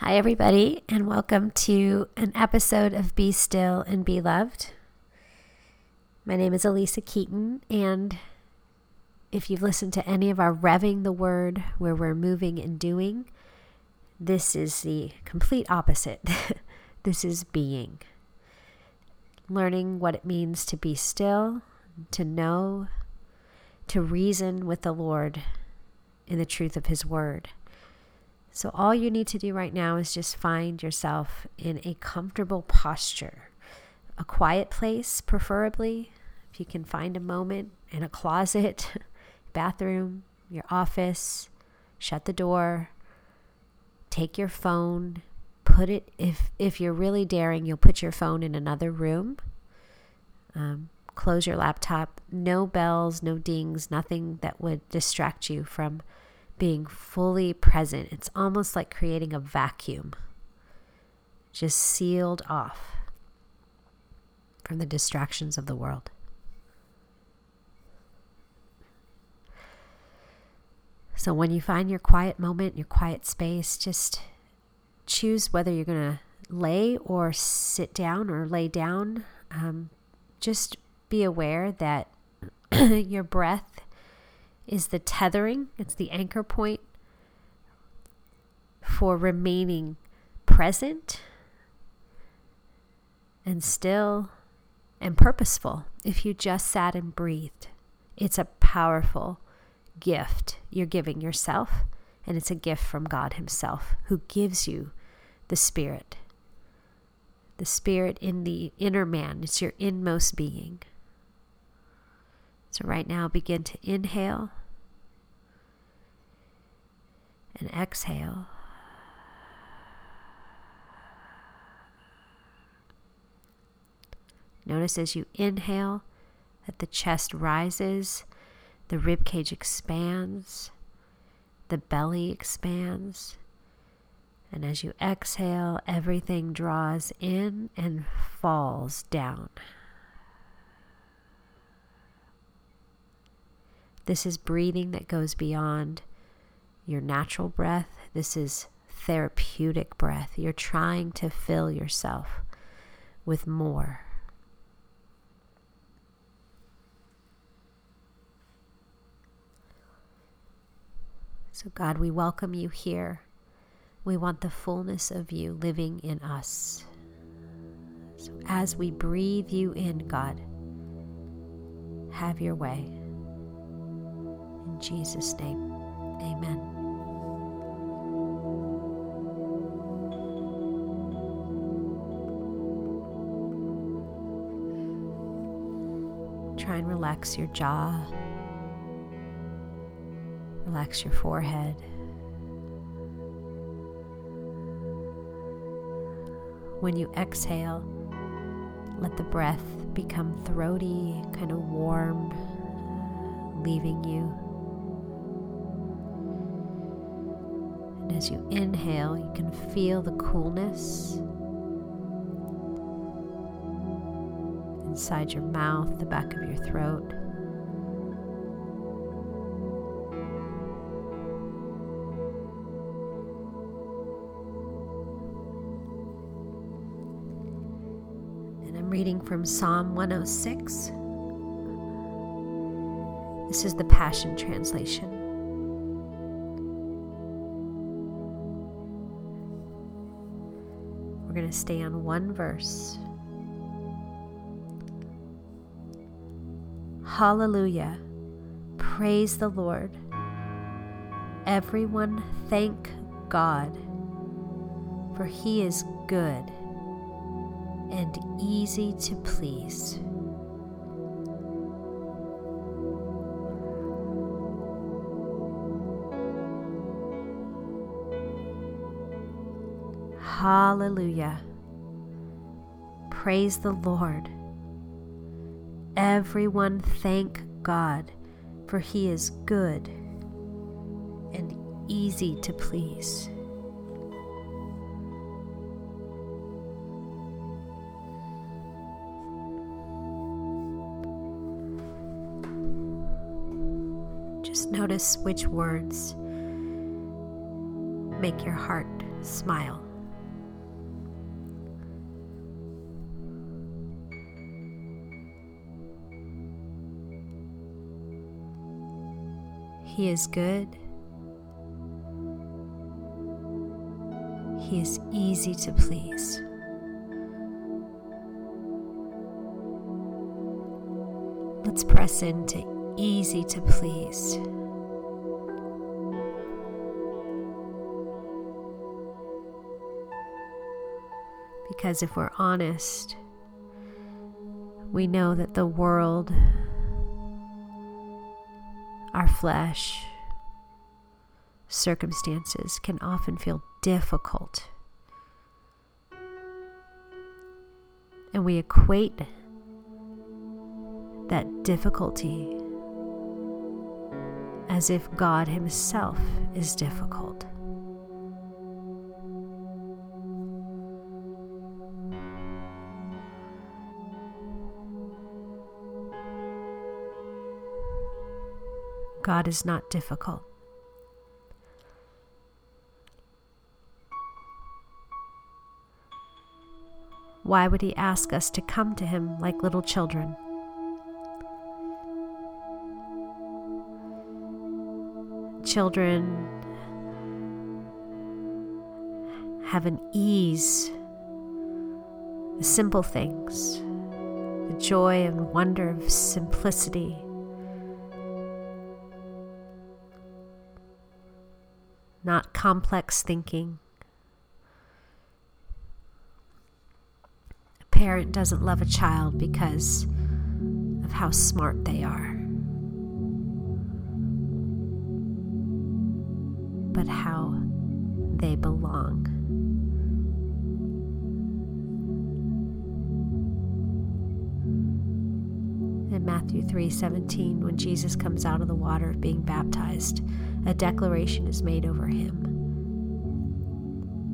Hi, everybody, and welcome to an episode of Be Still and Be Loved. My name is Elisa Keaton, and if you've listened to any of our Revving the Word, where we're moving and doing, this is the complete opposite. this is being. Learning what it means to be still, to know, to reason with the Lord in the truth of His Word. So, all you need to do right now is just find yourself in a comfortable posture, a quiet place, preferably. If you can find a moment in a closet, bathroom, your office, shut the door, take your phone, put it, if, if you're really daring, you'll put your phone in another room. Um, close your laptop, no bells, no dings, nothing that would distract you from being fully present. It's almost like creating a vacuum, just sealed off from the distractions of the world. So when you find your quiet moment, your quiet space, just choose whether you're going to lay or sit down or lay down. Um, just be aware that your breath is the tethering, it's the anchor point for remaining present and still and purposeful if you just sat and breathed. It's a powerful gift you're giving yourself, and it's a gift from God Himself who gives you the Spirit. The Spirit in the inner man, it's your inmost being. So, right now, begin to inhale and exhale. Notice as you inhale that the chest rises, the rib cage expands, the belly expands. And as you exhale, everything draws in and falls down. This is breathing that goes beyond your natural breath. This is therapeutic breath. You're trying to fill yourself with more. So, God, we welcome you here. We want the fullness of you living in us. So, as we breathe you in, God, have your way. In Jesus' name, amen. Try and relax your jaw. Relax your forehead. When you exhale, let the breath become throaty, kind of warm, leaving you. As you inhale, you can feel the coolness inside your mouth, the back of your throat. And I'm reading from Psalm 106. This is the Passion Translation. We're going to stay on one verse. Hallelujah. Praise the Lord. Everyone thank God, for he is good and easy to please. Hallelujah. Praise the Lord. Everyone thank God, for he is good and easy to please. Just notice which words make your heart smile. He is good. He is easy to please. Let's press into easy to please. Because if we're honest, we know that the world, our flesh, circumstances can often feel difficult. And we equate that difficulty as if God Himself is difficult. God is not difficult. Why would He ask us to come to Him like little children? Children have an ease, the simple things, the joy and wonder of simplicity not complex thinking. A parent doesn't love a child because of how smart they are, but how they belong. Matthew 3:17 when Jesus comes out of the water of being baptized a declaration is made over him.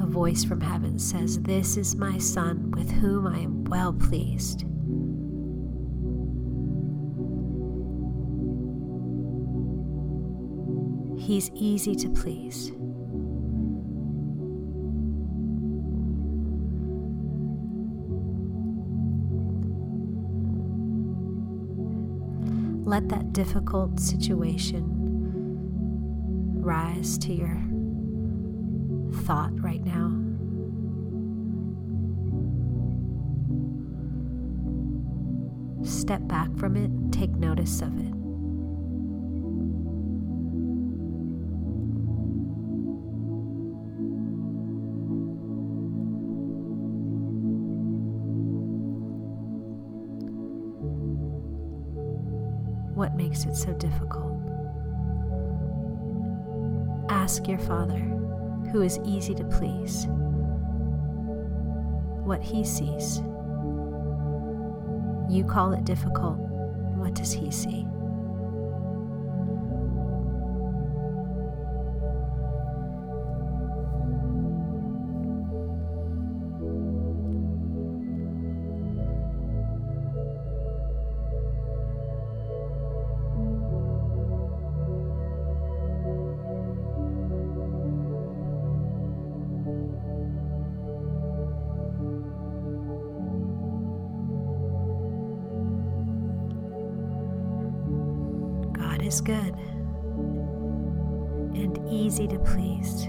A voice from heaven says, This is my Son with whom I am well pleased. He's easy to please. Let that difficult situation rise to your thought right now. Step back from it take notice of it. What makes it so difficult? Ask your Father, who is easy to please, what He sees. You call it difficult. What does He see? Is good and easy to please.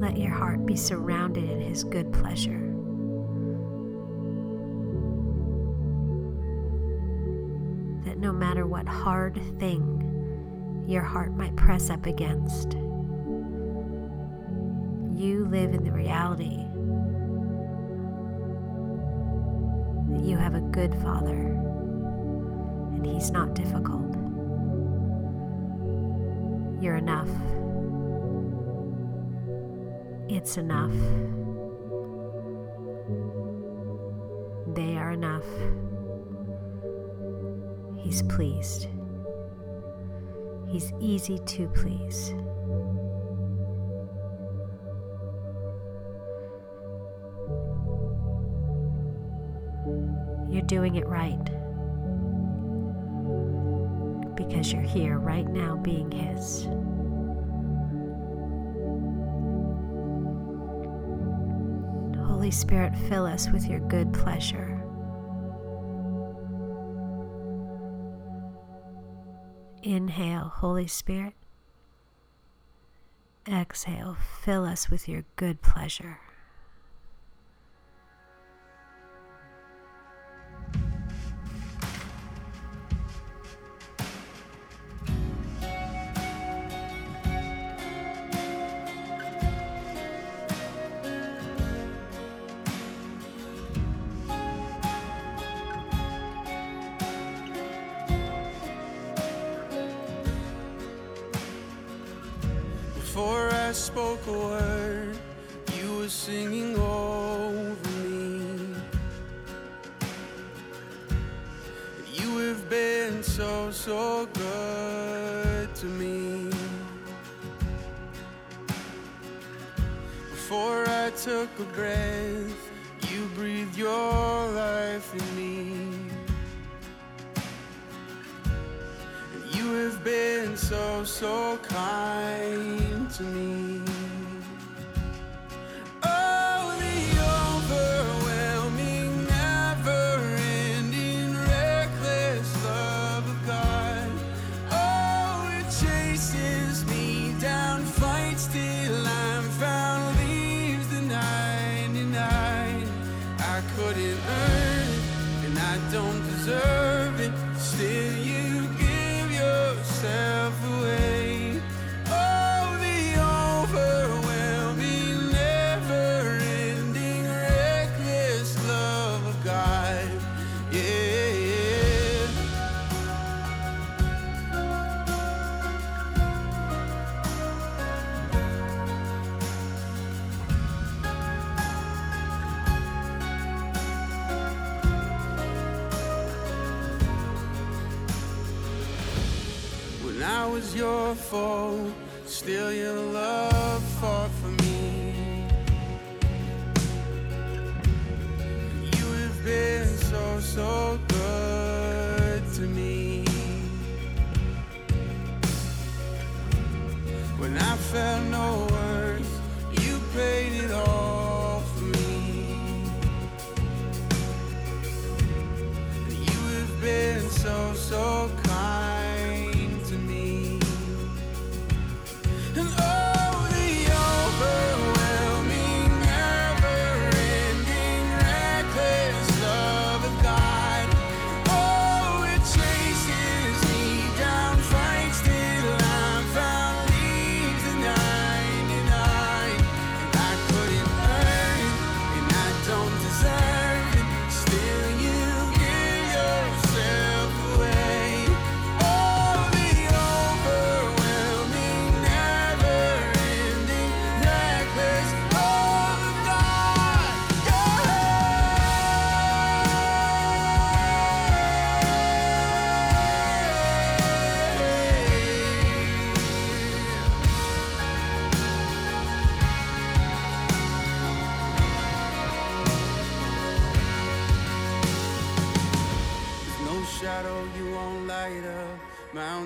Let your heart be surrounded in His good pleasure. That no matter what hard thing your heart might press up against. You live in the reality that you have a good Father and He's not difficult. You're enough. It's enough. They are enough. He's pleased. He's easy to please. You're doing it right because you're here right now being His. Holy Spirit, fill us with your good pleasure. Inhale, Holy Spirit. Exhale, fill us with your good pleasure. I spoke a word, you were singing over me. You have been so, so good to me. Before I took a breath, you breathed your life in me. You have been so, so kind to me. Foe, still your love fought for me. You have been so, so good to me.